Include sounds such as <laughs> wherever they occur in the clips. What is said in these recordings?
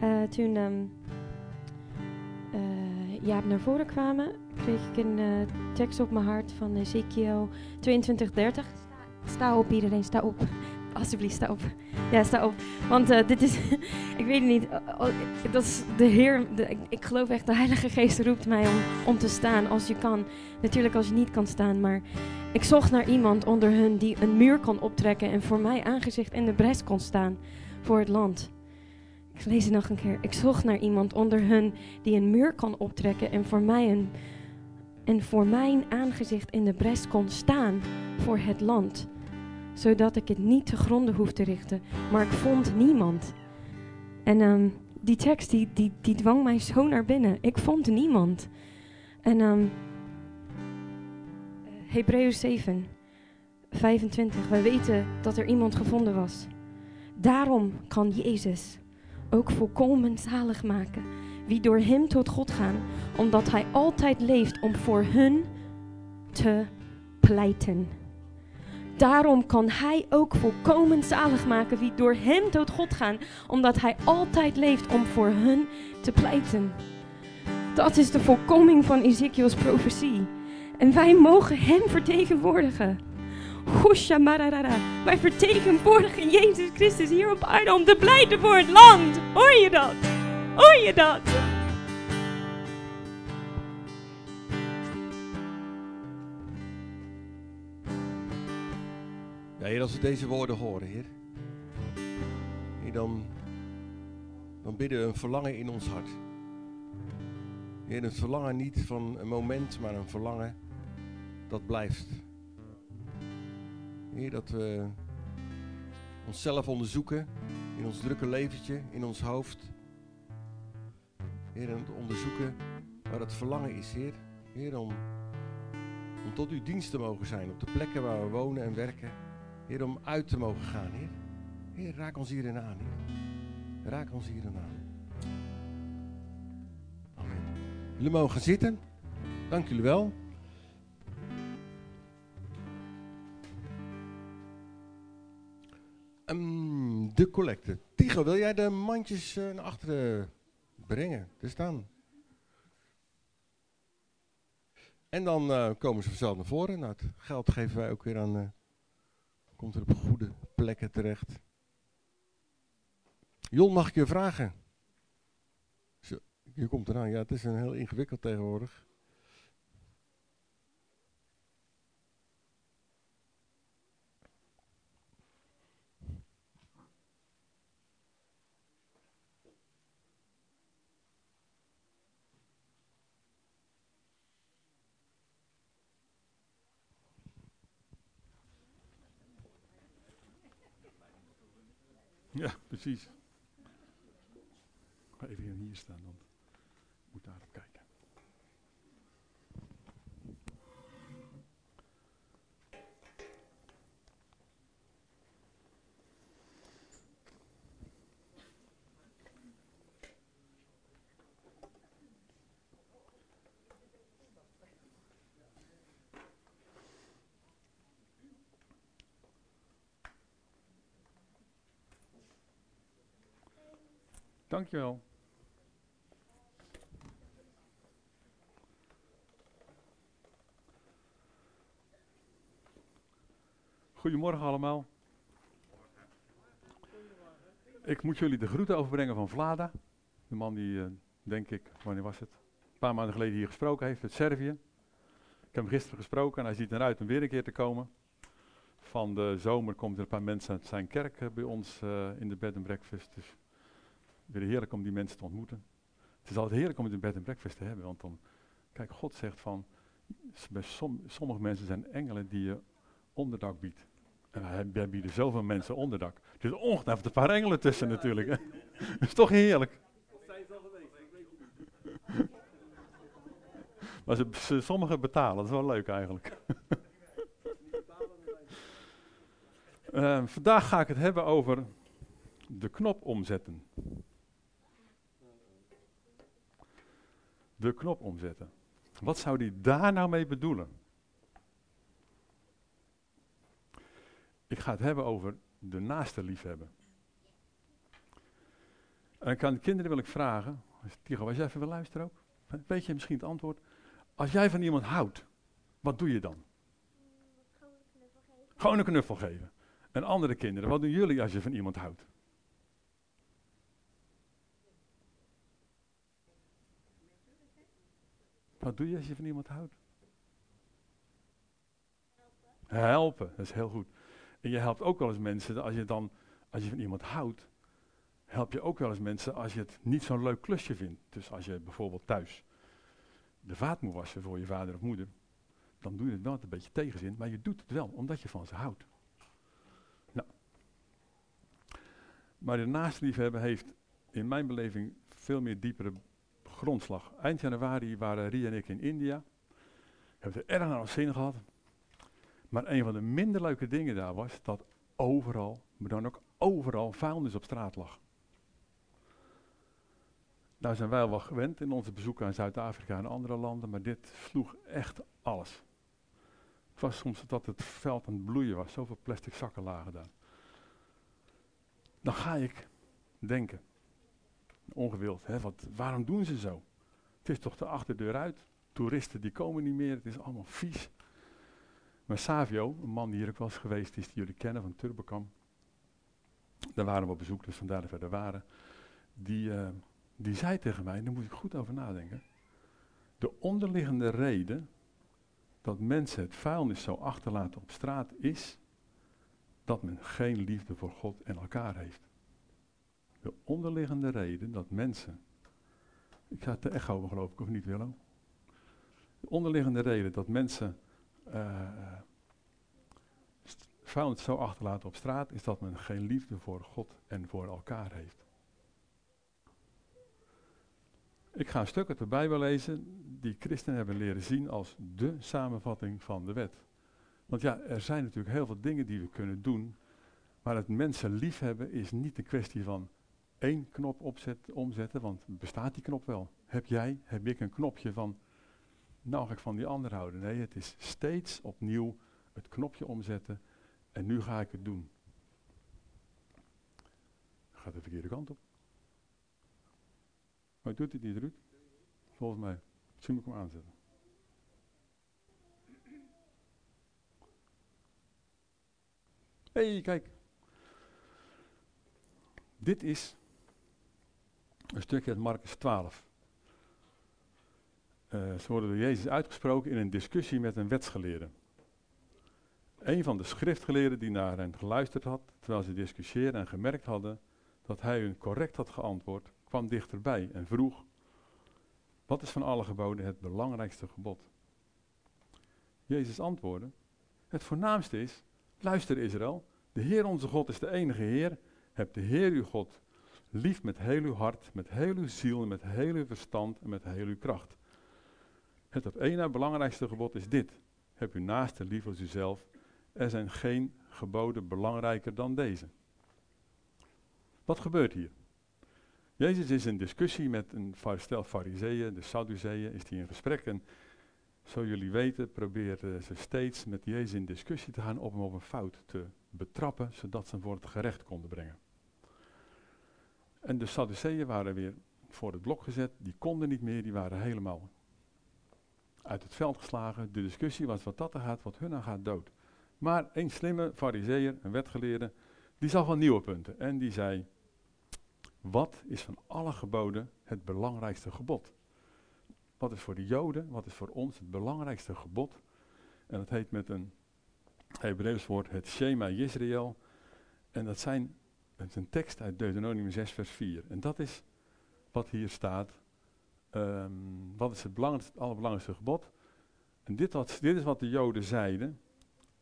eh, toen eh, Jaap naar voren kwamen, kreeg ik een eh, tekst op mijn hart van Ezekiel 22:30. Sta op iedereen, sta op. <laughs> Alsjeblieft, sta op. Ja, sta op. Want dit is, <laughs> ik weet het niet, dat is de Heer, ik geloof echt, de Heilige Geest roept mij om, om te staan als je kan. Natuurlijk als je niet kan staan, maar ik zocht naar iemand onder hun die een muur kon optrekken en voor mij aangezicht in de bres kon staan voor het land. Ik lees het nog een keer. Ik zocht naar iemand onder hun die een muur kon optrekken en voor mij een en voor mijn aangezicht in de bres kon staan voor het land, zodat ik het niet te gronden hoef te richten. Maar ik vond niemand. En ehm, die tekst die, die, die dwang mij zo naar binnen. Ik vond niemand. En ehm Hebreeën 7, 25. Wij weten dat er iemand gevonden was. Daarom kan Jezus ook volkomen zalig maken wie door hem tot God gaan, omdat hij altijd leeft om voor hun te pleiten. Daarom kan hij ook volkomen zalig maken wie door hem tot God gaan, omdat hij altijd leeft om voor hun te pleiten. Dat is de volkoming van Ezekiels profetie. En wij mogen hem vertegenwoordigen. Wij vertegenwoordigen Jezus Christus hier op aarde om te pleiten voor het land. Hoor je dat? Hoor je dat? Ja, als we deze woorden horen, Heer. Heer, dan, dan bidden we een verlangen in ons hart. Heer, een verlangen niet van een moment, maar een verlangen dat blijft. Heer, dat we onszelf onderzoeken in ons drukke leventje, in ons hoofd. Heer, en onderzoeken waar het verlangen is, Heer. Heer, om, om tot uw dienst te mogen zijn op de plekken waar we wonen en werken. Heer, om uit te mogen gaan, Heer. Heer, raak ons hierin aan, Heer. Raak ons hierin aan. Amen. Jullie mogen zitten. Dank jullie wel. Ehm, de collecte. Tigo, wil jij de mandjes eh, naar achteren brengen? Er staan. En dan eh, komen ze vanzelf naar voren. Nou, het geld geven wij ook weer aan... eh, komt er op goede plekken terecht. Jon, mag ik je vragen? Je komt eraan. Ja, het is een heel ingewikkeld tegenwoordig. Ja, precies. Ga even hier staan, want ik moet daarop kijken. Dankjewel. Goedemorgen allemaal. Ik moet jullie de groeten overbrengen van Vlada. De man die, eh, denk ik, wanneer was het? Een paar maanden geleden hier gesproken heeft uit Servië. Ik heb hem gisteren gesproken en hij ziet eruit om weer een keer te komen. Van de zomer komt er een paar mensen uit zijn kerk eh, bij ons eh, in de bed and breakfast. Dus weer heerlijk om die mensen te ontmoeten. Het is altijd heerlijk om het in bed en breakfast te hebben, want dan, kijk, God zegt van, bij som- sommige mensen zijn engelen die je onderdak biedt. En wij, bieden zoveel mensen onderdak. Er zitten ongetwijfeld een paar engelen tussen natuurlijk. <laughs> Dat is toch heerlijk. <laughs> Maar ze, sommigen betalen, dat is wel leuk eigenlijk. <laughs> Eh, vandaag ga ik het hebben over de knop omzetten. De knop omzetten. Wat zou die daar nou mee bedoelen? Ik ga het hebben over de naaste liefhebben. En ik aan de kinderen wil ik vragen, Tigo, als jij even wil luisteren ook, weet je misschien het antwoord? Als jij van iemand houdt, wat doe je dan? Gewoon een knuffel geven. En andere kinderen, wat doen jullie als je van iemand houdt? Wat doe je als je van iemand houdt? Helpen, dat is heel goed. En je helpt ook wel eens mensen, als je dan, als je van iemand houdt, help je ook wel eens mensen als je het niet zo'n leuk klusje vindt. Dus als je bijvoorbeeld thuis de vaat moet wassen voor je vader of moeder, dan doe je het wel een beetje tegenzin, maar je doet het wel omdat je van ze houdt. Nou. Maar de naastliefhebben heeft in mijn beleving veel meer diepere grondslag. Eind januari waren Ria en ik in India. Hebben er erg naar ons zin gehad. Maar een van de minder leuke dingen daar was dat overal, maar dan ook overal, vuilnis op straat lag. Daar zijn wij wel gewend in onze bezoeken aan Zuid-Afrika en andere landen, maar dit sloeg echt alles. Het was soms dat het veld aan het bloeien was, zoveel plastic zakken lagen daar. Dan ga ik denken, ongewild, hè, waarom doen ze zo? Het is toch de achterdeur uit, toeristen die komen niet meer, het is allemaal vies. Maar Savio, een man die hier ook eens geweest is, die jullie kennen van Turbocam, daar waren we op bezoek, dus vandaar dat we waren, die, uh, die zei tegen mij, daar moet ik goed over nadenken, de onderliggende reden dat mensen het vuilnis zo achterlaten op straat is dat men geen liefde voor God en elkaar heeft. De onderliggende reden dat mensen, ik ga het te echo geloof ik of niet Willem? De onderliggende reden dat mensen uh, vuilnis zo achterlaten op straat is dat men geen liefde voor God en voor elkaar heeft. Ik ga een stuk uit de Bijbel lezen die christenen hebben leren zien als de samenvatting van de wet. Want ja, er zijn natuurlijk heel veel dingen die we kunnen doen, maar het mensen liefhebben is niet een kwestie van één knop opzetten, omzetten, want bestaat die knop wel? Heb jij, heb ik een knopje van, nou ga ik van die ander houden. Nee, het is steeds opnieuw het knopje omzetten en nu ga ik het doen. Gaat de verkeerde kant op. Maar doet het niet, Ruud? Volgens mij. Misschien moet ik hem aanzetten. Hey, kijk. Dit is een stukje uit Marcus 12. Uh, ze worden door Jezus uitgesproken in een discussie met een wetsgeleerde. Een van de schriftgeleerden die naar hen geluisterd had, terwijl ze discussieerden en gemerkt hadden dat hij hun correct had geantwoord, kwam dichterbij en vroeg: Wat is van alle geboden het belangrijkste gebod? Jezus antwoordde: Het voornaamste is: Luister Israël, de Heer onze God is de enige Heer. Heb de Heer uw God lief met heel uw hart, met heel uw ziel, met heel uw verstand en met heel uw kracht. Het op één na belangrijkste gebod is dit: Heb uw naaste lief als uzelf. Er zijn geen geboden belangrijker dan deze. Wat gebeurt hier? Jezus is in discussie met een stel fariseeën, de Sadduceeën, is hij in gesprek. En zo jullie weten, probeerden ze steeds met Jezus in discussie te gaan om hem op een fout te betrappen, zodat ze hem voor het gerecht konden brengen. En de Sadduceeën waren weer voor het blok gezet, die konden niet meer, die waren helemaal uit het veld geslagen. De discussie was wat dat er gaat, wat hun aan gaat, dood. Maar een slimme fariseer, een wetgeleerde, die zag wel nieuwe punten. En die zei, wat is van alle geboden het belangrijkste gebod? Wat is voor de Joden, wat is voor ons het belangrijkste gebod? En dat heet met een Hebreeuws woord het Shema Yisrael. En dat zijn, het is een tekst uit Deuteronomium 6 vers 4. En dat is wat hier staat. Ehm, wat is het, het allerbelangrijkste gebod? En dit, dit is wat de Joden zeiden.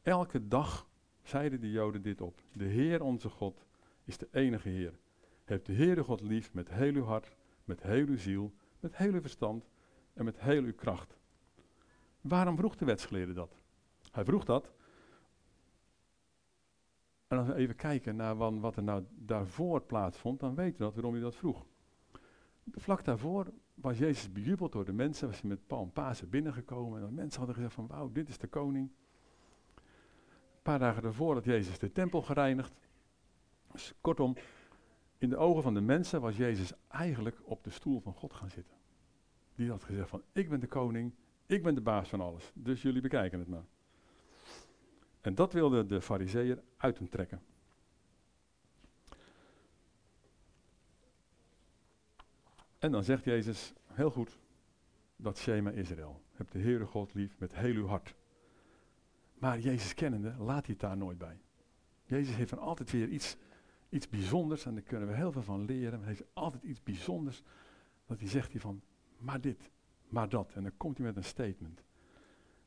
Elke dag zeiden de Joden dit op. De Heer onze God is de enige Heer. Heb de Heere God lief met heel uw hart, met heel uw ziel, met heel uw verstand en met heel uw kracht. Waarom vroeg de wetsgeleerde dat? Hij vroeg dat. En als we even kijken naar wat er nou daarvoor plaatsvond, dan weten we dat waarom hij dat vroeg. Vlak daarvoor was Jezus bejubeld door de mensen, was hij met Paul en Pasen binnengekomen en de mensen hadden gezegd van wauw, dit is de koning. Een paar dagen daarvoor had Jezus de tempel gereinigd. Dus kortom, In de ogen van de mensen was Jezus eigenlijk op de stoel van God gaan zitten. Die had gezegd van, ik ben de koning, ik ben de baas van alles. Dus jullie bekijken het maar. En dat wilde de fariseeër uit hem trekken. En dan zegt Jezus, heel goed, dat Shema Israël. Heb de Heere God lief met heel uw hart. Maar Jezus kennende, laat hij het daar nooit bij. Jezus heeft van altijd weer iets, iets bijzonders, en daar kunnen we heel veel van leren. Hij heeft altijd iets bijzonders, dat hij zegt hij van, maar dit, maar dat. En dan komt hij met een statement.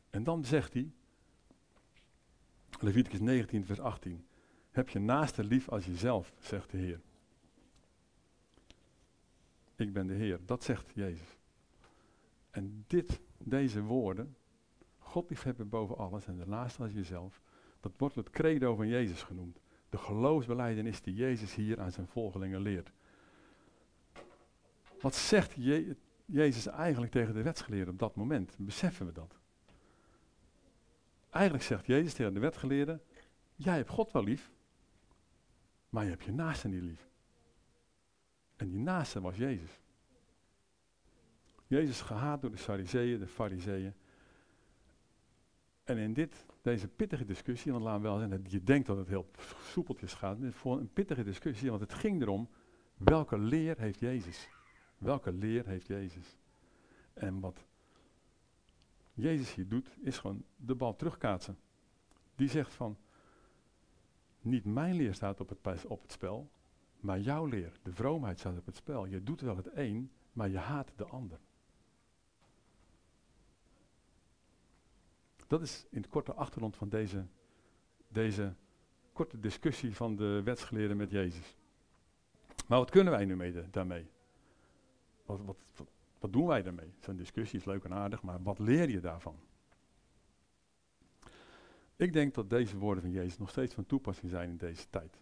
En dan zegt hij, Leviticus 19, vers 18, heb je naaste lief als jezelf, zegt de Heer. Ik ben de Heer, dat zegt Jezus. En dit, deze woorden, God liefhebben boven alles en daarnaast als jezelf, dat wordt het credo van Jezus genoemd. De geloofsbeleidenis die Jezus hier aan zijn volgelingen leert. Wat zegt Je Jezus eigenlijk tegen de wetsgeleerden op dat moment? Beseffen we dat? Eigenlijk zegt Jezus tegen de wetgeleerden, jij hebt God wel lief, maar je hebt je naaste niet lief. En die naaste was Jezus. Jezus gehaat door de Sarizeeën, de Fariseeën. En in dit, deze pittige discussie, want we wel zeggen, je denkt dat het heel soepeltjes gaat, maar voor een pittige discussie, want het ging erom, welke leer heeft Jezus? Welke leer heeft Jezus? En wat Jezus hier doet, is gewoon de bal terugkaatsen. Die zegt van, niet mijn leer staat op het, op het spel, maar jouw leer, de vroomheid staat op het spel. Je doet wel het een, maar je haat de ander. Dat is in het korte achtergrond van deze, deze korte discussie van de wetsgeleerden met Jezus. Maar wat kunnen wij nu mee daarmee? Wat, wat, wat, doen wij daarmee? Zo'n discussie is leuk en aardig, maar wat leer je daarvan? Ik denk dat deze woorden van Jezus nog steeds van toepassing zijn in deze tijd.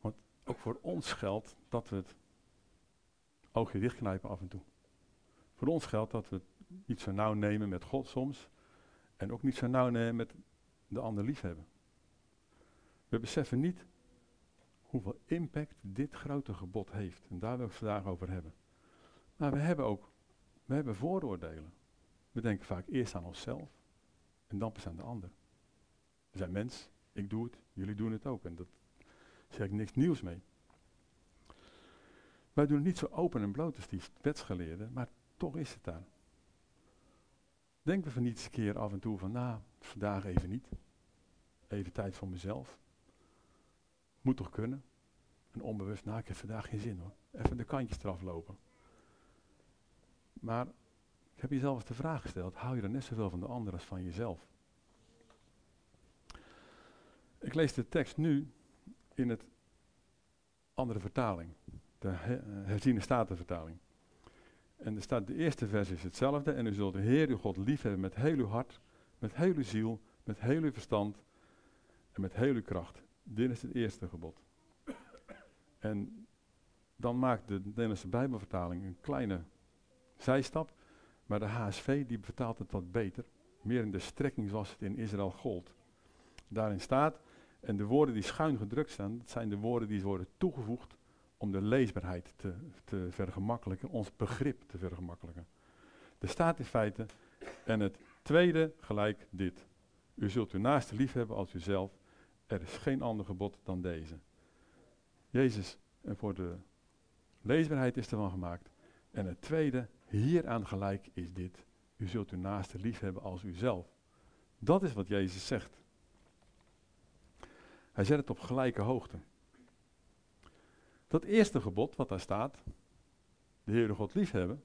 Want ook voor ons geldt dat we het oogje dichtknijpen af en toe. Voor ons geldt dat we het niet zo nauw nemen met God soms. En ook niet zo nauw nemen met de ander liefhebben. We beseffen niet hoeveel impact dit grote gebod heeft. En daar wil ik het vandaag over hebben. Maar we hebben ook we hebben vooroordelen. We denken vaak eerst aan onszelf en dan pas aan de ander. We zijn mens, ik doe het, jullie doen het ook. En dat zeg ik niks nieuws mee. Wij doen het niet zo open en bloot als die wetsgeleerden, maar toch is het daar. Denken we van niet eens een keer af en toe van, nou, vandaag even niet. Even tijd voor mezelf. Moet toch kunnen? En onbewust, nou, ik heb vandaag geen zin hoor. Even de kantjes eraf lopen. Maar ik heb jezelf eens de vraag gesteld, hou je dan net zoveel van de ander als van jezelf? Ik lees de tekst nu in het andere vertaling, de herziene statenvertaling. En er staat, de eerste vers is hetzelfde. En u zult de Heer uw God liefhebben met heel uw hart, met heel uw ziel, met heel uw verstand en met heel uw kracht. Dit is het eerste gebod. En dan maakt de Nederlandse Bijbelvertaling een kleine zijstap. Maar de HSV die vertaalt het wat beter. Meer in de strekking zoals het in Israël gold. Daarin staat, en de woorden die schuin gedrukt staan, dat zijn de woorden die worden toegevoegd om de leesbaarheid te, te vergemakkelijken, ons begrip te vergemakkelijken. Er staat in feite, en het tweede gelijk dit. U zult uw naaste lief hebben als uzelf. Er is geen ander gebod dan deze. Jezus, en voor de leesbaarheid is ervan gemaakt. En het tweede, hieraan gelijk is dit. U zult uw naaste lief hebben als uzelf. Dat is wat Jezus zegt. Hij zet het op gelijke hoogte. Dat eerste gebod wat daar staat, de Heere God liefhebben,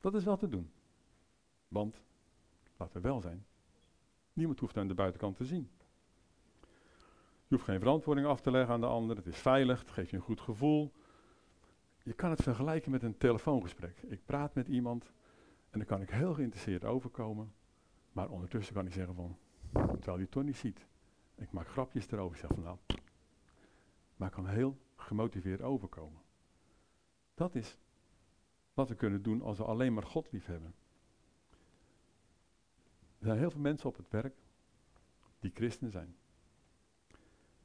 dat is wel te doen. Want, laten we wel zijn, niemand hoeft aan de buitenkant te zien. Je hoeft geen verantwoording af te leggen aan de ander, het is veilig, het geeft je een goed gevoel. Je kan het vergelijken met een telefoongesprek. Ik praat met iemand en dan kan ik heel geïnteresseerd overkomen, maar ondertussen kan ik zeggen van, terwijl je het toch niet ziet. Ik maak grapjes erover, ik zeg van nou, maar kan heel gemotiveerd overkomen. Dat is wat we kunnen doen als we alleen maar God lief hebben. Er zijn heel veel mensen op het werk die christen zijn.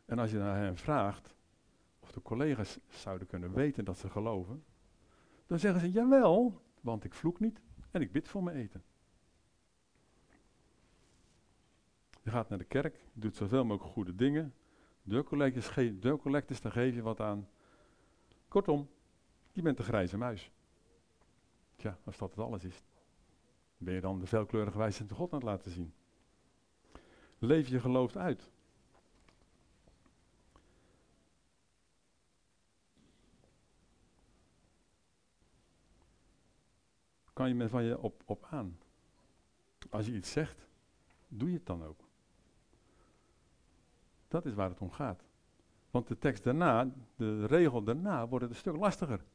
En als je naar hen vraagt, of de collega's zouden kunnen weten dat ze geloven, dan zeggen ze jawel, want ik vloek niet en ik bid voor mijn eten. Je gaat naar de kerk, doet zoveel mogelijk goede dingen. Deurcollectors, ge daar geef je wat aan. Kortom, je bent de grijze muis. Tja, als dat het alles is, ben je dan de veelkleurige wijsheid van God aan het laten zien. Leef je geloof uit. Je van je op, op aan. Als je iets zegt, doe je het dan ook. Dat is waar het om gaat. Want de tekst daarna, de regel daarna, wordt het een stuk lastiger.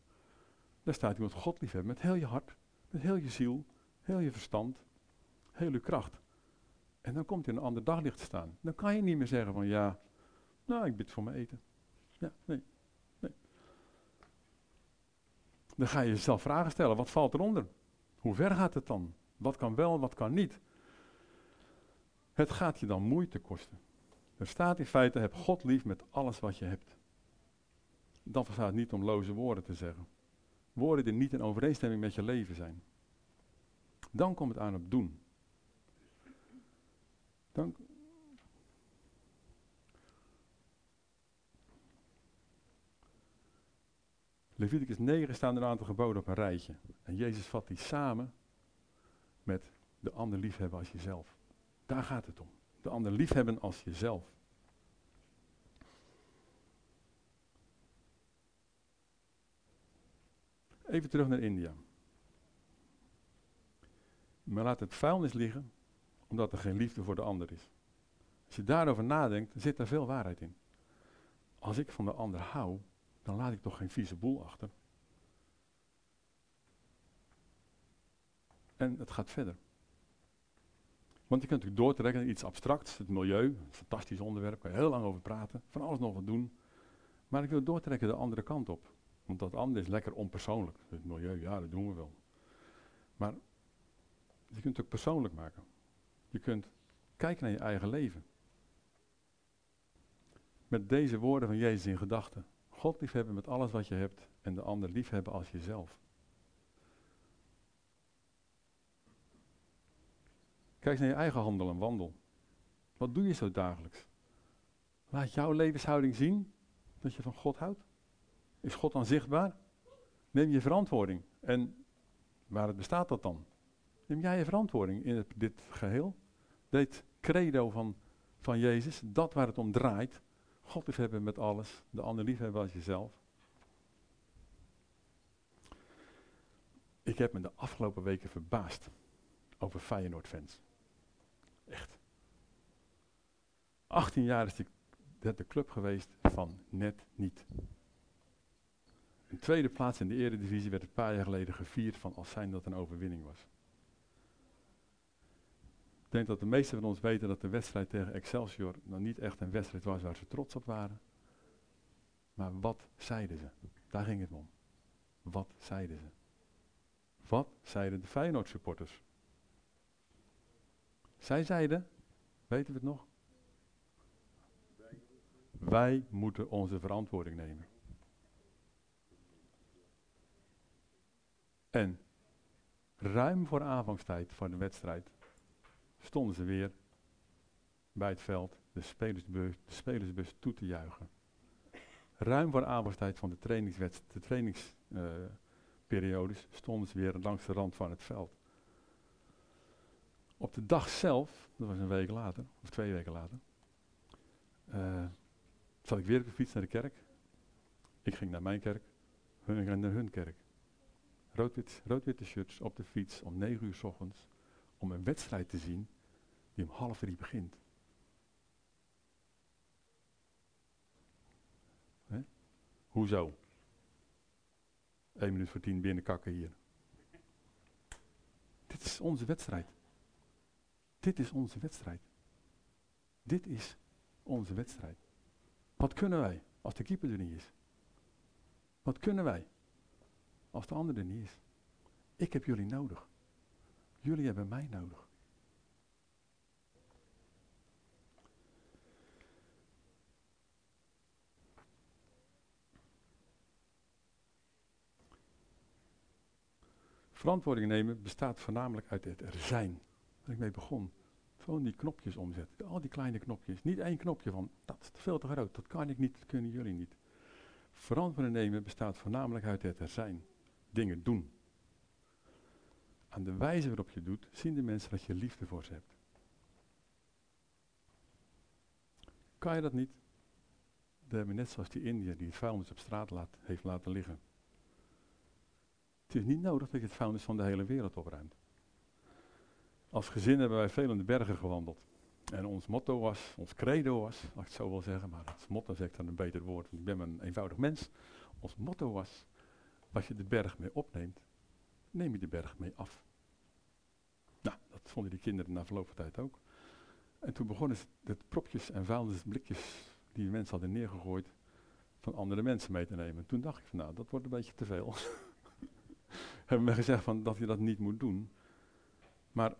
Daar staat iemand God liefhebben met heel je hart, met heel je ziel, heel je verstand, heel je kracht. En dan komt hij in een ander daglicht staan. Dan kan je niet meer zeggen van ja, nou ik bid voor mijn eten. Ja, nee, nee. Dan ga je jezelf vragen stellen, wat valt eronder? Hoe ver gaat het dan? Wat kan wel, wat kan niet? Het gaat je dan moeite kosten. Er staat in feite, heb God lief met alles wat je hebt. Dan gaat het niet om loze woorden te zeggen. Woorden die niet in overeenstemming met je leven zijn. Dan komt het aan op doen. Dan, Leviticus 9 staan er een aantal geboden op een rijtje. En Jezus vat die samen met de ander liefhebben als jezelf. Daar gaat het om. De ander liefhebben als jezelf. Even terug naar India. Maar laat het vuilnis liggen, omdat er geen liefde voor de ander is. Als je daarover nadenkt, zit er veel waarheid in. Als ik van de ander hou, dan laat ik toch geen vieze boel achter. En het gaat verder. Want je kunt natuurlijk doortrekken naar iets abstracts, het milieu, een fantastisch onderwerp, kan je heel lang over praten, van alles nog wat doen. Maar ik wil doortrekken de andere kant op. Want dat andere is lekker onpersoonlijk. Het milieu, ja, dat doen we wel. Maar je kunt het ook persoonlijk maken. Je kunt kijken naar je eigen leven. Met deze woorden van Jezus in gedachten. God liefhebben met alles wat je hebt en de ander liefhebben als jezelf. Kijk naar je eigen handel en wandel. Wat doe je zo dagelijks? Laat jouw levenshouding zien dat je van God houdt. Is God dan zichtbaar? Neem je verantwoording. En waar bestaat dat dan? Neem jij je verantwoording in het, dit geheel? Dit credo van, van Jezus, dat waar het om draait. God liefhebben met alles, de ander liefhebben als jezelf. Ik heb me de afgelopen weken verbaasd over Feyenoord-fans. Echt. 18 jaar is de, de club geweest van net niet. Een tweede plaats in de eredivisie werd een paar jaar geleden gevierd van als zijn dat een overwinning was. Ik denk dat de meesten van ons weten dat de wedstrijd tegen Excelsior nog niet echt een wedstrijd was waar ze trots op waren. Maar wat zeiden ze? Daar ging het om. Wat zeiden ze? Wat zeiden de Feyenoord supporters? Zij zeiden, weten we het nog? Wij moeten onze verantwoording nemen. En ruim voor aanvangstijd van de wedstrijd stonden ze weer bij het veld de spelersbus, de spelersbus toe te juichen. Ruim voor aanvangstijd van de, de trainingsperiodes stonden ze weer langs de rand van het veld. Op de dag zelf, dat was een week later, of twee weken later, uh, zat ik weer op de fiets naar de kerk. Ik ging naar mijn kerk, hun ging naar hun kerk. Rood-witte shirts op de fiets om 9 uur s ochtends. Om een wedstrijd te zien die om half drie begint. Hoezo? 1 minuut voor tien binnenkakken hier. Dit is onze wedstrijd. Dit is onze wedstrijd. Dit is onze wedstrijd. Wat kunnen wij als de keeper er niet is? Wat kunnen wij als de ander er niet is. Ik heb jullie nodig. Jullie hebben mij nodig. Verantwoording nemen bestaat voornamelijk uit het er zijn. Waar ik mee begon. Gewoon die knopjes omzetten. Al die kleine knopjes. Niet één knopje van dat is veel te groot. Dat kan ik niet. Dat kunnen jullie niet. Verantwoording nemen bestaat voornamelijk uit het er zijn. Dingen doen. Aan de wijze waarop je doet, zien de mensen dat je liefde voor ze hebt. Kan je dat niet? Dan net zoals die Indiër die het vuilnis op straat laat, heeft laten liggen. Het is niet nodig dat je het vuilnis van de hele wereld opruimt. Als gezin hebben wij veel in de bergen gewandeld. En ons motto was, ons credo was, laat ik het zo wel zeggen, maar het motto zeg ik dan een beter woord, want ik ben maar een eenvoudig mens. Ons motto was, als je de berg mee opneemt, neem je de berg mee af. Nou, dat vonden die kinderen na verloop van tijd ook. En toen begonnen ze de propjes en vuilnisblikjes die de mensen hadden neergegooid, van andere mensen mee te nemen. Toen dacht ik van nou, dat wordt een beetje te veel. <laughs> Hebben we gezegd van dat je dat niet moet doen. Maar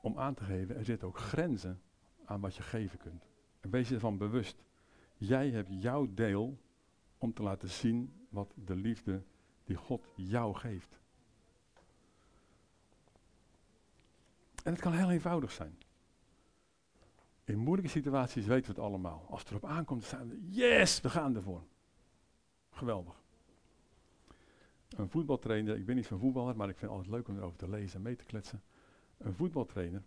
om aan te geven, er zitten ook grenzen aan wat je geven kunt. En wees je ervan bewust. Jij hebt jouw deel om te laten zien wat de liefde die God jou geeft. En het kan heel eenvoudig zijn. In moeilijke situaties weten we het allemaal. Als het erop aankomt, zijn we, yes, we gaan ervoor. Geweldig. Een voetbaltrainer, ik ben niet zo'n voetballer, maar ik vind het altijd leuk om erover te lezen en mee te kletsen. Een voetbaltrainer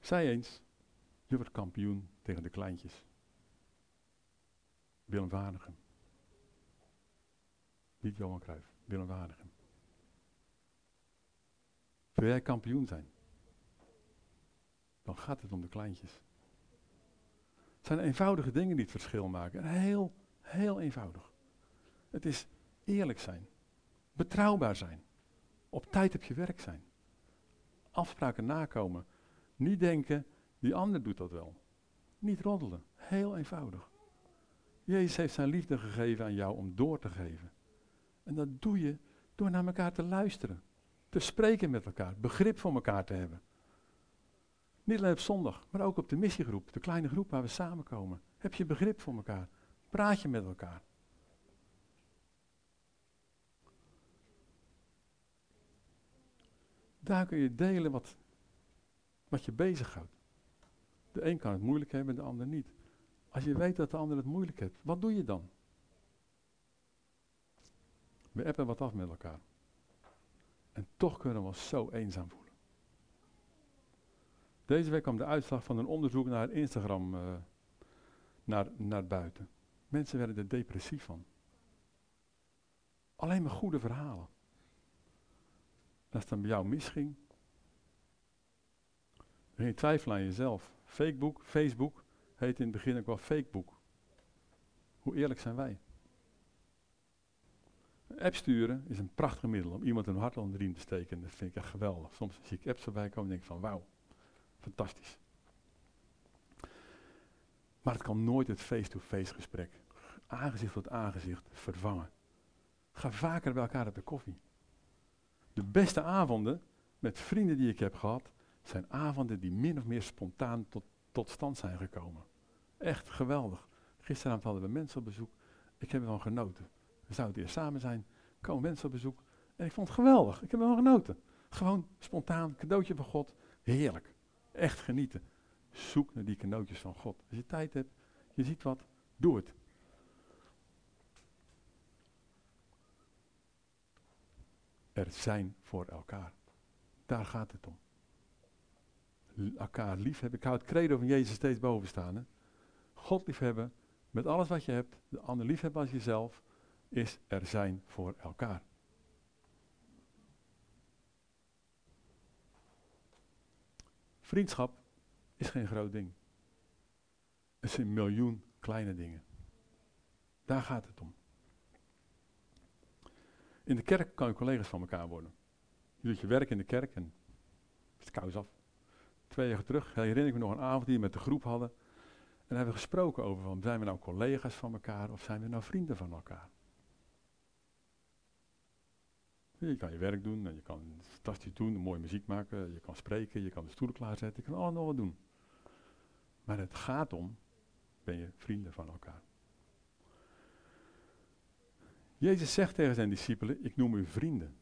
zei eens, je wordt kampioen tegen de kleintjes. Willem Waregem. Niet Johan Cruijff, Willem Waregem. Wil jij kampioen zijn? Dan gaat het om de kleintjes. Het zijn eenvoudige dingen die het verschil maken. Heel, heel eenvoudig. Het is eerlijk zijn. Betrouwbaar zijn. Op tijd op je werk zijn. Afspraken nakomen. Niet denken, die ander doet dat wel. Niet roddelen. Heel eenvoudig. Jezus heeft zijn liefde gegeven aan jou om door te geven. En dat doe je door naar elkaar te luisteren. Te spreken met elkaar. Begrip voor elkaar te hebben. Niet alleen op zondag, maar ook op de missiegroep. De kleine groep waar we samenkomen. Heb je begrip voor elkaar. Praat je met elkaar. Daar kun je delen wat, wat je bezighoudt. De een kan het moeilijk hebben, de ander niet. Als je weet dat de ander het moeilijk heeft, wat doe je dan? We appen wat af met elkaar. En toch kunnen we ons zo eenzaam voelen. Deze week kwam de uitslag van een onderzoek naar Instagram uh, naar, naar buiten. Mensen werden er depressief van. Alleen maar goede verhalen. Als het dan bij jou misging, dan je twijfelen aan jezelf. Fakebook, Facebook heet in het begin ook wel fakebook. Hoe eerlijk zijn wij? Een app sturen is een prachtig middel om iemand een hart onder de riem te steken. Dat vind ik echt geweldig. Soms zie ik apps erbij komen en denk ik van wauw, fantastisch. Maar het kan nooit het face-to-face gesprek, aangezicht tot aangezicht, vervangen. Ga vaker bij elkaar op de koffie. De beste avonden met vrienden die ik heb gehad, zijn avonden die min of meer spontaan tot, tot stand zijn gekomen. Echt geweldig. Gisteravond hadden we mensen op bezoek. Ik heb ervan genoten. We zouden weer samen zijn. Komen mensen op bezoek. En ik vond het geweldig. Ik heb ervan genoten. Gewoon spontaan, cadeautje van God. Heerlijk. Echt genieten. Zoek naar die cadeautjes van God. Als je tijd hebt, je ziet wat, doe het. Er zijn voor elkaar. Daar gaat het om. Elkaar liefhebben. Ik hou het credo van Jezus steeds boven staan. Hè? God liefhebben met alles wat je hebt. De ander liefhebben als jezelf. Is er zijn voor elkaar. Vriendschap is geen groot ding. Het zijn miljoen kleine dingen. Daar gaat het om. In de kerk kan je collega's van elkaar worden. Je doet je werk in de kerk en het kous af. Twee jaar terug herinner ik me nog een avond die we met de groep hadden. En hebben we gesproken over, van, zijn we nou collega's van elkaar of zijn we nou vrienden van elkaar? Je kan je werk doen en je kan fantastisch doen, mooie muziek maken, je kan spreken, je kan de stoelen klaarzetten, je kan allemaal wat doen. Maar het gaat om ben je vrienden van elkaar. Jezus zegt tegen zijn discipelen, ik noem u vrienden.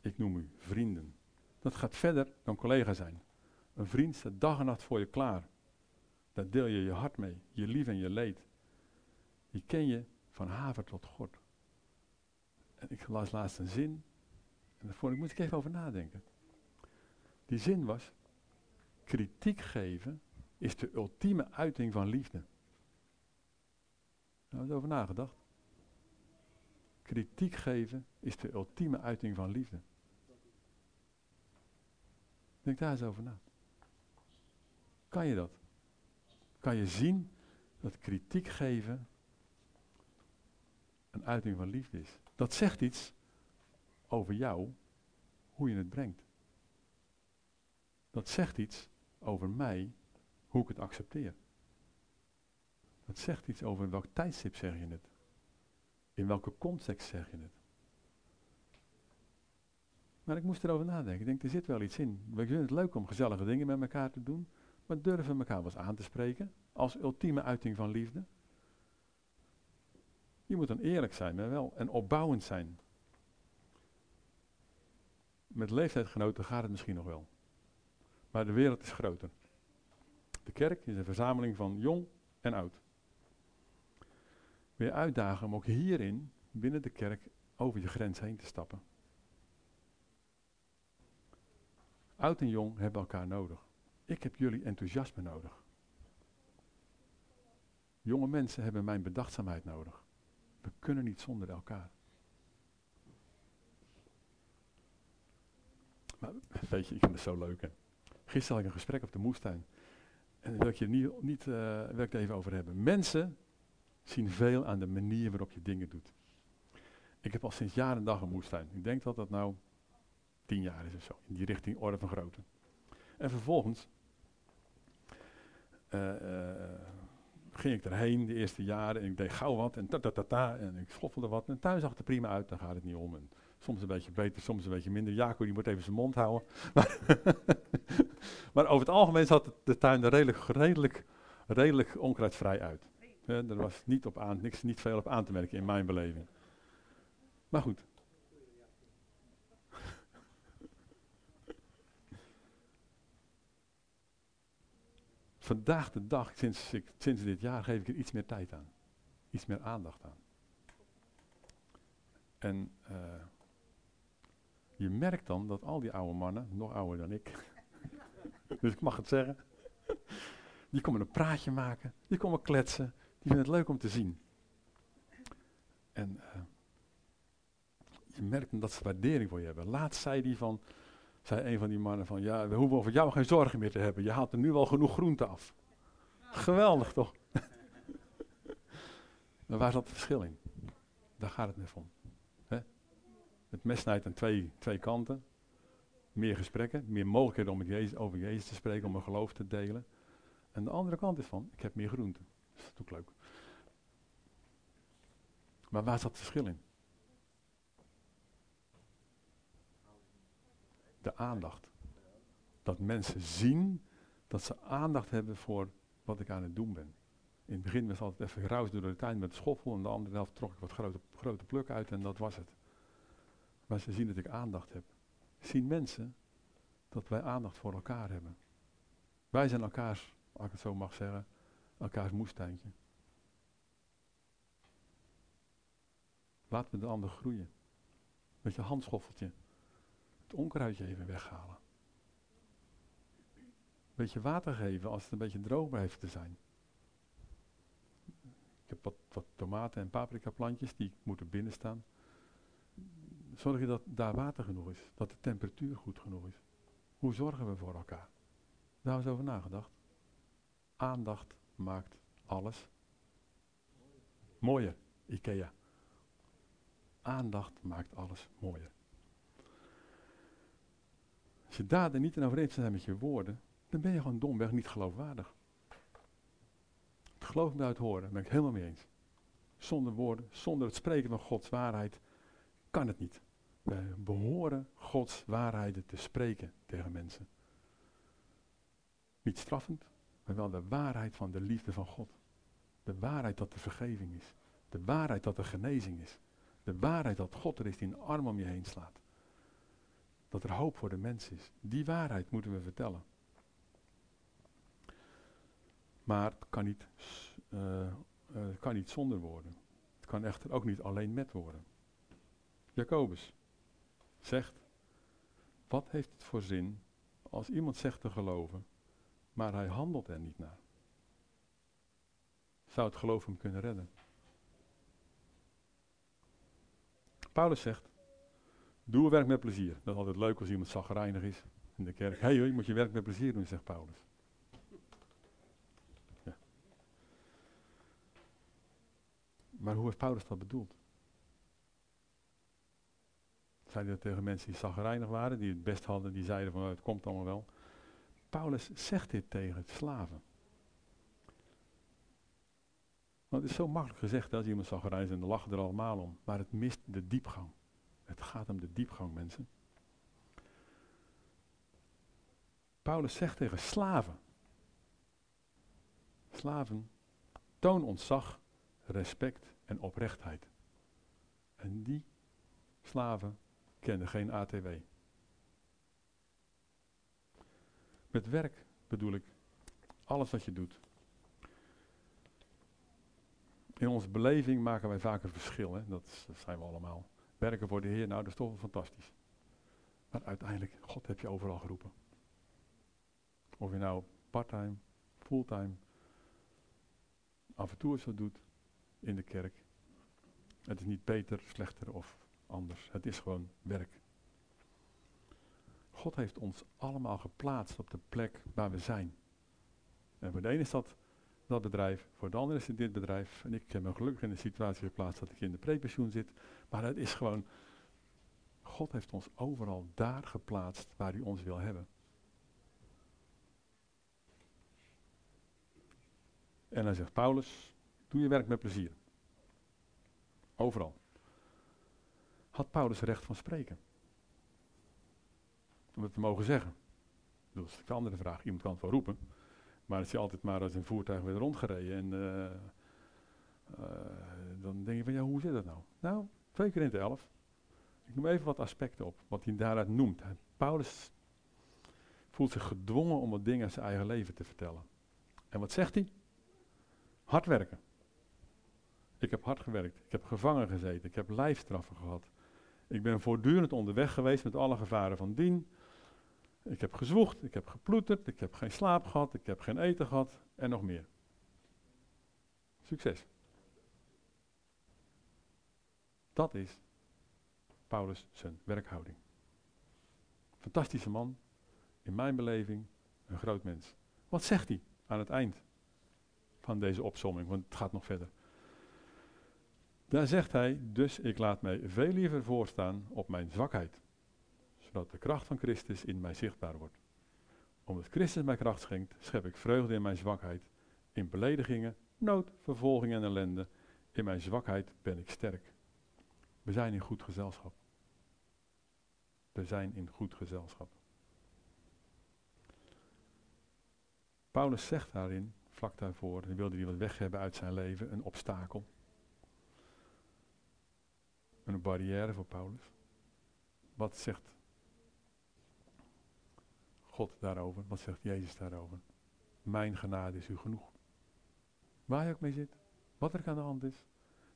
Ik noem u vrienden. Dat gaat verder dan collega zijn. Een vriend staat dag en nacht voor je klaar. Daar deel je je hart mee, je lief en je leed. Die ken je van haver tot God. En ik las laatst een zin, en daar vond ik, moet ik even over nadenken. Die zin was, kritiek geven is de ultieme uiting van liefde. Daar hebben we over nagedacht. Kritiek geven is de ultieme uiting van liefde. Denk daar eens over na. Kan je dat? Kan je zien dat kritiek geven een uiting van liefde is? Dat zegt iets over jou, hoe je het brengt. Dat zegt iets over mij, hoe ik het accepteer. Dat zegt iets over welk tijdstip zeg je het. In welke context zeg je het. Maar ik moest erover nadenken. Ik denk, er zit wel iets in. We vinden het leuk om gezellige dingen met elkaar te doen. Maar durven elkaar wel eens aan te spreken. Als ultieme uiting van liefde. Je moet dan eerlijk zijn, maar wel. En opbouwend zijn. Met leeftijdgenoten gaat het misschien nog wel. Maar de wereld is groter. De kerk is een verzameling van jong en oud. Weer uitdagen om ook hierin, binnen de kerk, over je grens heen te stappen. Oud en jong hebben elkaar nodig. Ik heb jullie enthousiasme nodig. Jonge mensen hebben mijn bedachtzaamheid nodig. We kunnen niet zonder elkaar. Maar weet je, ik vind het zo leuk. Hè? Gisteren had ik een gesprek op de moestuin. En daar wil ik je niet, niet ik het even over hebben. Mensen zien veel aan de manier waarop je dingen doet. Ik heb al sinds jaren en dag een moestuin. Ik denk dat dat nou tien jaar is of zo. In die richting orde van grootte. En vervolgens uh, uh, ging ik erheen de eerste jaren en ik deed gauw wat en ta ta ta ta en ik schoffelde wat. En thuis zag er prima uit, daar gaat het niet om. En soms een beetje beter, soms een beetje minder. Jaco die moet even zijn mond houden. <laughs> maar over het algemeen zat de tuin er redelijk, redelijk, redelijk onkruidvrij uit. er was niet, op aan, niks, niet veel op aan te merken in mijn beleving. Maar goed. Vandaag de dag, sinds, sinds dit jaar, geef ik er iets meer tijd aan. Iets meer aandacht aan. En uh, je merkt dan dat al die oude mannen, nog ouder dan ik, <laughs> dus ik mag het zeggen, die komen een praatje maken, die komen kletsen, die vinden het leuk om te zien. En uh, je merkt dat ze waardering voor je hebben. Laatst zei die van, zei een van die mannen van, ja, we hoeven over jou geen zorgen meer te hebben. Je haalt er nu wel genoeg groente af. Geweldig toch? <laughs> maar waar zat het verschil in? Daar gaat het net om. Het mes snijdt aan twee, twee kanten. Meer gesprekken, meer mogelijkheden om over Jezus te spreken, om een geloof te delen. En de andere kant is van, ik heb meer groente. Dat is ook leuk. Maar waar zat het verschil in? De aandacht. Dat mensen zien dat ze aandacht hebben voor wat ik aan het doen ben. In het begin was het altijd even geruis door de tuin met de schoffel en de andere helft trok ik wat grote, grote pluk uit en dat was het. Maar ze zien dat ik aandacht heb. Zien mensen dat wij aandacht voor elkaar hebben. Wij zijn elkaars, als ik het zo mag zeggen, elkaars moestuintje. Laat me de ander groeien. Met je handschoffeltje. Het onkruidje even weghalen. Beetje water geven als het een beetje droog blijft te zijn. Ik heb wat, wat tomaten en paprika plantjes die moeten binnen staan zorg je dat daar water genoeg is, dat de temperatuur goed genoeg is. Hoe zorgen we voor elkaar? Daar we over nagedacht. Aandacht maakt alles mooier. Ikea. Aandacht maakt alles mooier. Als je daden niet in overeenstemming zijn met je woorden, dan ben je gewoon domweg niet geloofwaardig. Het geloof me uit horen, ben ik het helemaal mee eens. Zonder woorden, zonder het spreken van Gods waarheid, kan het niet. We behoren Gods waarheden te spreken tegen mensen. Niet straffend, maar wel de waarheid van de liefde van God. De waarheid dat er vergeving is. De waarheid dat er genezing is. De waarheid dat God er is die een arm om je heen slaat. Dat er hoop voor de mens is. Die waarheid moeten we vertellen. Maar het kan niet, uh, het kan niet zonder woorden. Het kan echter ook niet alleen met woorden. Jacobus zegt, wat heeft het voor zin als iemand zegt te geloven, maar hij handelt er niet naar? Zou het geloof hem kunnen redden? Paulus zegt, doe werk met plezier. Dat is altijd leuk als iemand zagrijnig is in de kerk. Hé hey, je moet je werk met plezier doen, zegt Paulus. Maar hoe heeft Paulus dat bedoeld? Zei hij dat tegen mensen die zagrijnig waren, die het best hadden, die zeiden van het komt allemaal wel. Paulus zegt dit tegen slaven. Want het is zo makkelijk gezegd als iemand zagrijnig en dan lachen er allemaal om. Maar het mist de diepgang. Het gaat om de diepgang, mensen. Paulus zegt tegen slaven. Slaven, toon ontzag, respect en oprechtheid. En die slaven kende geen ATW. Met werk bedoel ik alles wat je doet. In onze beleving maken wij vaak een verschil. Hè? Dat, zijn we allemaal. Werken voor de Heer, nou dat is toch wel fantastisch. Maar uiteindelijk, God heb je overal geroepen. Of je nou parttime, fulltime, af en toe wat doet in de kerk. Het is niet beter, slechter of anders. Het is gewoon werk. God heeft ons allemaal geplaatst op de plek waar we zijn. En voor de ene is dat dat bedrijf, voor de andere is het dit bedrijf. En ik heb me gelukkig in de situatie geplaatst dat ik in de prepensioen zit. Maar het is gewoon, God heeft ons overal daar geplaatst waar hij ons wil hebben. En dan zegt Paulus, doe je werk met plezier. Overal had Paulus recht van spreken. Om het te mogen zeggen. Dat is de andere vraag. Iemand kan het wel roepen. Maar als je altijd maar als een voertuig weer rondgereden en uh, uh, dan denk je van ja, hoe zit dat nou? Nou, 2 keer in de 11. Ik noem even wat aspecten op, wat hij daaruit noemt. Paulus voelt zich gedwongen om wat dingen uit zijn eigen leven te vertellen. En wat zegt hij? Hard werken. Ik heb hard gewerkt. Ik heb gevangen gezeten. Ik heb lijfstraffen gehad. Ik ben voortdurend onderweg geweest met alle gevaren van dien. Ik heb gezwoegd, ik heb geploeterd, ik heb geen slaap gehad, ik heb geen eten gehad en nog meer. Succes. Dat is Paulus zijn werkhouding. Fantastische man, in mijn beleving een groot mens. Wat zegt hij aan het eind van deze opsomming? Want het gaat nog verder. Daar zegt hij, dus ik laat mij veel liever voorstaan op mijn zwakheid, zodat de kracht van Christus in mij zichtbaar wordt. Omdat Christus mij kracht schenkt, schep ik vreugde in mijn zwakheid, in beledigingen, nood, vervolging en ellende. In mijn zwakheid ben ik sterk. We zijn in goed gezelschap. We zijn in goed gezelschap. Paulus zegt daarin, vlak daarvoor, en wilde hij wat weg hebben uit zijn leven, een obstakel een barrière voor Paulus. Wat zegt God daarover? Wat zegt Jezus daarover? Mijn genade is u genoeg. Waar je ook mee zit, wat er aan de hand is,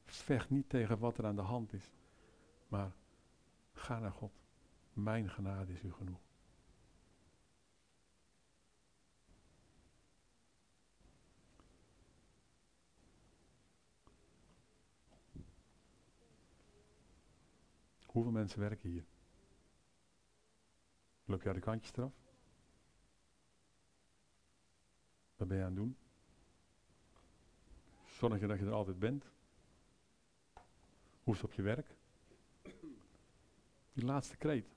vecht niet tegen wat er aan de hand is, maar ga naar God. Mijn genade is u genoeg. Hoeveel mensen werken hier? Loop jij de kantjes eraf? Wat ben je aan het doen? Zorg je dat je er altijd bent? Hoe is het op je werk? Die laatste kreet.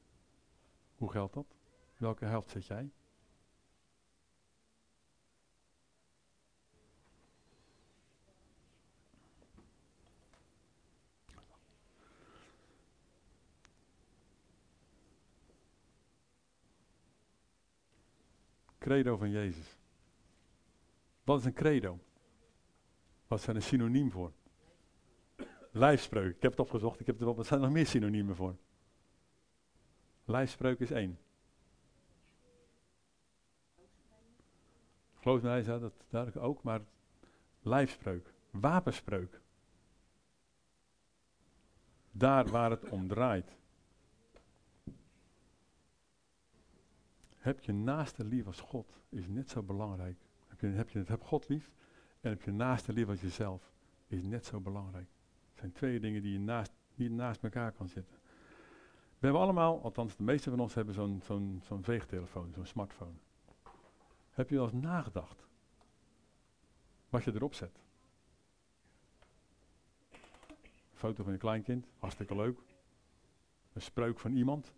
Hoe geldt dat? Welke helft zet jij? credo van Jezus. Wat is een credo? Wat er een synoniem voor? Lijfspreuk. Ik heb het opgezocht. Ik heb er wat zijn er nog meer synoniemen voor? Lijfspreuk is één. Geloofsbelijdenis, ja, dat duidelijk ook, maar lijfspreuk, wapenspreuk. Daar waar het om draait. Heb je naaste lief als God, is net zo belangrijk. Heb je, heb God lief en heb je naaste lief als jezelf, is net zo belangrijk. Het zijn twee dingen die je naast, niet naast elkaar kan zetten. We hebben allemaal, althans de meeste van ons hebben zo'n zo'n zo'n veegtelefoon, zo'n smartphone. Heb je wel eens nagedacht wat je erop zet? Een foto van je kleinkind, hartstikke leuk. Een spreuk van iemand.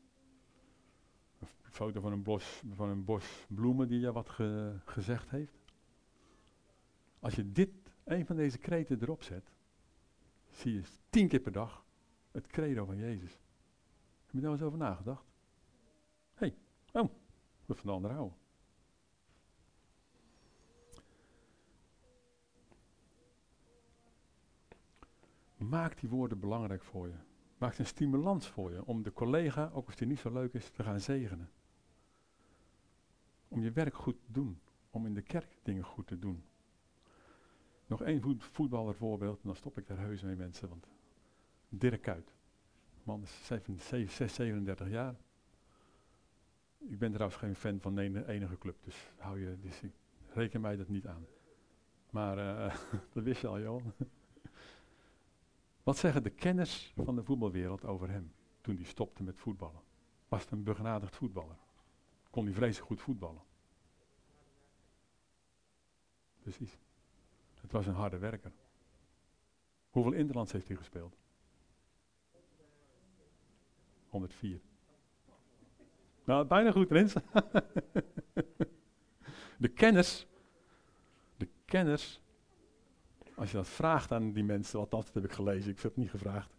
Een foto van een bos, van een bos bloemen die je wat gezegd heeft. Als je dit, een van deze kreten erop zet, zie je tien keer per dag het credo van Jezus. Heb je daar eens over nagedacht? Hé, hey, oh, we van de ander houden. Maak die woorden belangrijk voor je. Maak een stimulans voor je om de collega, ook als die niet zo leuk is, te gaan zegenen. Om je werk goed te doen. Om in de kerk dingen goed te doen. Nog één voetballer voorbeeld, en dan stop ik daar heus mee mensen. Want Dirk Kuyt. Man is 6, 37 jaar. Ik ben trouwens geen fan van de enige club, dus hou je, dus reken mij dat niet aan. Maar uh, <laughs> dat wist je al, Johan. Wat zeggen de kenners van de voetbalwereld over hem toen hij stopte met voetballen? Was het een begenadigd voetballer? Kon hij vreselijk goed voetballen? Precies. Het was een harde werker. Hoeveel Interlands heeft hij gespeeld? 104. Nou, bijna goed, Rins. <laughs> de kenners, de kenners als je dat vraagt aan die mensen, wat dat heb ik gelezen, ik heb het niet gevraagd.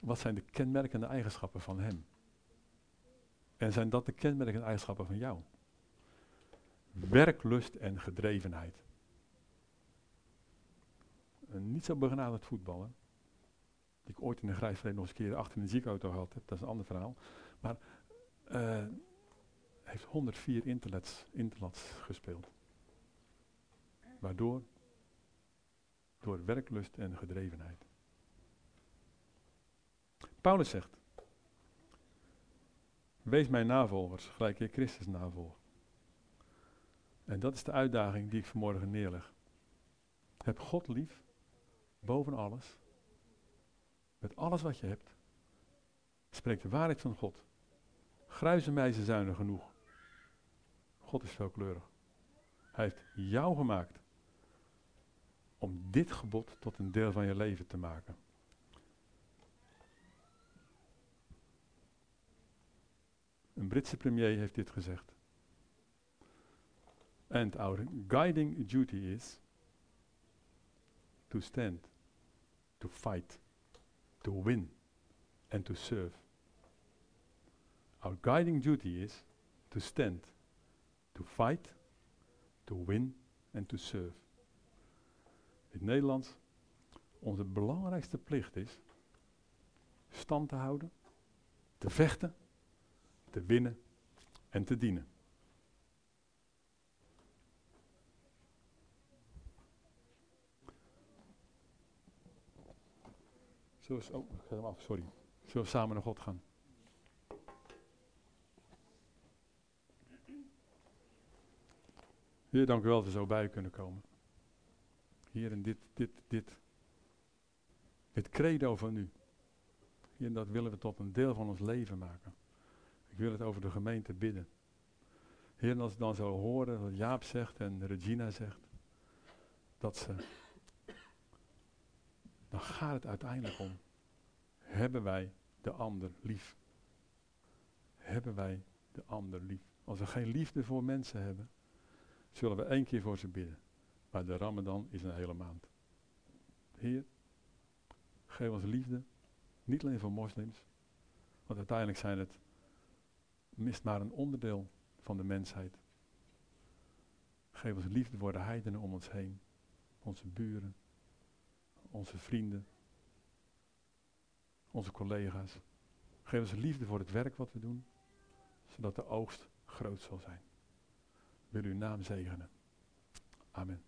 Wat zijn de kenmerkende eigenschappen van hem? En zijn dat de kenmerkende eigenschappen van jou? Werklust en gedrevenheid. Een niet zo begenadigd voetballer, die ik ooit in een grijs nog eens een keer achter een ziekenauto gehad heb, dat is een ander verhaal. Maar uh, heeft 104 interlets, interlets gespeeld. Waardoor door werklust en gedrevenheid. Paulus zegt: Wees mijn navolgers, gelijk je Christus navolgt. En dat is de uitdaging die ik vanmorgen neerleg. Heb God lief, boven alles, met alles wat je hebt. Spreek de waarheid van God. Gruizen mij ze zuinig genoeg. God is veelkleurig. Hij heeft jou gemaakt om dit gebod tot een deel van je leven te maken. Een Britse premier heeft dit gezegd. And our guiding duty is to stand, to fight, to win and to serve. Our guiding duty is to stand, to fight, to win and to serve in het Nederlands, onze belangrijkste plicht is stand te houden, te vechten, te winnen en te dienen. Zullen we, oh, ik ga hem af, sorry. Zullen we samen naar God gaan? Heer, dank u wel dat we zo bij kunnen komen. Heer, en dit, dit, dit, het credo van u. Heer, dat willen we tot een deel van ons leven maken. Ik wil het over de gemeente bidden. Heer, en als ik dan zo horen wat Jaap zegt en Regina zegt, dat ze, dan gaat het uiteindelijk om, hebben wij de ander lief? Hebben wij de ander lief? Als we geen liefde voor mensen hebben, zullen we één keer voor ze bidden. Maar de Ramadan is een hele maand. Heer, geef ons liefde, niet alleen voor moslims, want uiteindelijk zijn het mist maar een onderdeel van de mensheid. Geef ons liefde voor de heidenen om ons heen. Onze buren, onze vrienden, onze collega's. Geef ons liefde voor het werk wat we doen, zodat de oogst groot zal zijn. Wil uw naam zegenen. Amen.